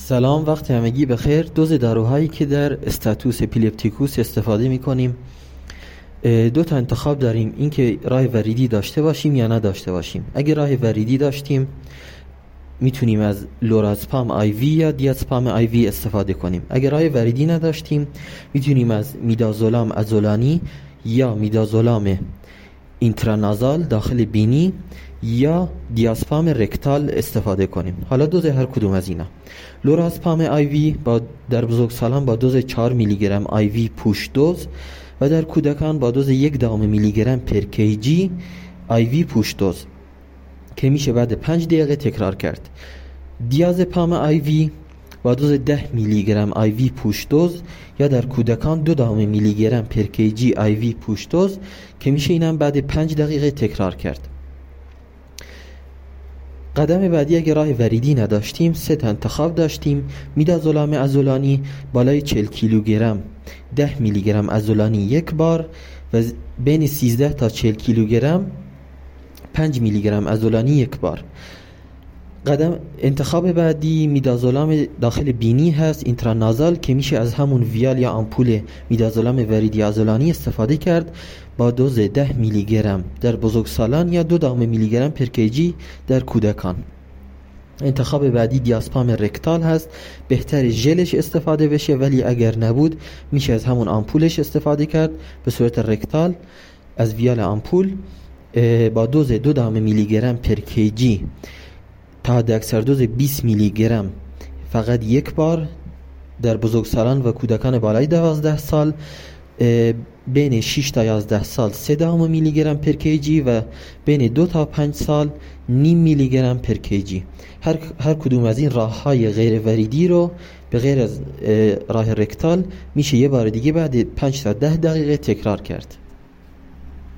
سلام وقت همگی بخیر. دوز داروهایی که در status epilepticus استفاده می کنیم دو تا انتخاب داریم اینکه راه وریدی داشته باشیم یا نداشته باشیم. اگه راه وریدی داشتیم می‌تونیم از لورازپام IV یا دیازپام IV استفاده کنیم. اگر راه وریدی نداشتیم می‌تونیم از میدازولام عضلانی یا میدازولام intranasal داخل بینی یا دیازپام رکتال استفاده کنیم. حالا دوز هر کدوم از اینا. لورازپام IV با در بزرگ سالان با دوز 4 میلی گرم IV push dose و در کودکان با دوز یک دهم میلی گرم per kg IV push dose. که میشه بعد 5 دقیقه تکرار کرد. دیازپام IV دوز 10 میلی گرم IV push dose یا در کودکان دو دهم میلی گرم per kg IV push dose که میشه اینم بعد 5 دقیقه تکرار کرد. قدم بعدی اگه راه وریدی نداشتیم سه تا انتخاب داشتیم. میدازولام ازولانی بالای 40 کیلوگرم 10 میلی گرم ازولانی یک بار و بین 13 تا 40 کیلوگرم 5 میلی گرم ازولانی یک بار. قدم انتخاب بعدی میدازولام داخل بینی هست اینترانازال که میشه از همون ویال یا آمپول میدازولام وریدی عضلانی استفاده کرد با دوز 10 میلی گرم در بزرگسالان یا دو دهم میلی گرم per kg در کودکان. انتخاب بعدی دیازپام رکتال هست بهتر ژلش استفاده بشه ولی اگر نبود میشه از همون آمپولش استفاده کرد. به صورت رکتال از ویال آمپول با دوز دو دهم میلی گرم per kg. تا دوز 20 میلی گرم. فقط یک بار در بزرگسالان و کودکان بالای 12 سال بین 6 تا 11 سال 3 دهم میلی گرم پر کیجی و بین 2 تا 5 سال نیم میلی گرم پر کیجی. هر, هر کدوم از این راه های غیر وریدی رو به غیر از راه رکتال میشه یه بار دیگه بعد 5 تا 10 دقیقه تکرار کرد.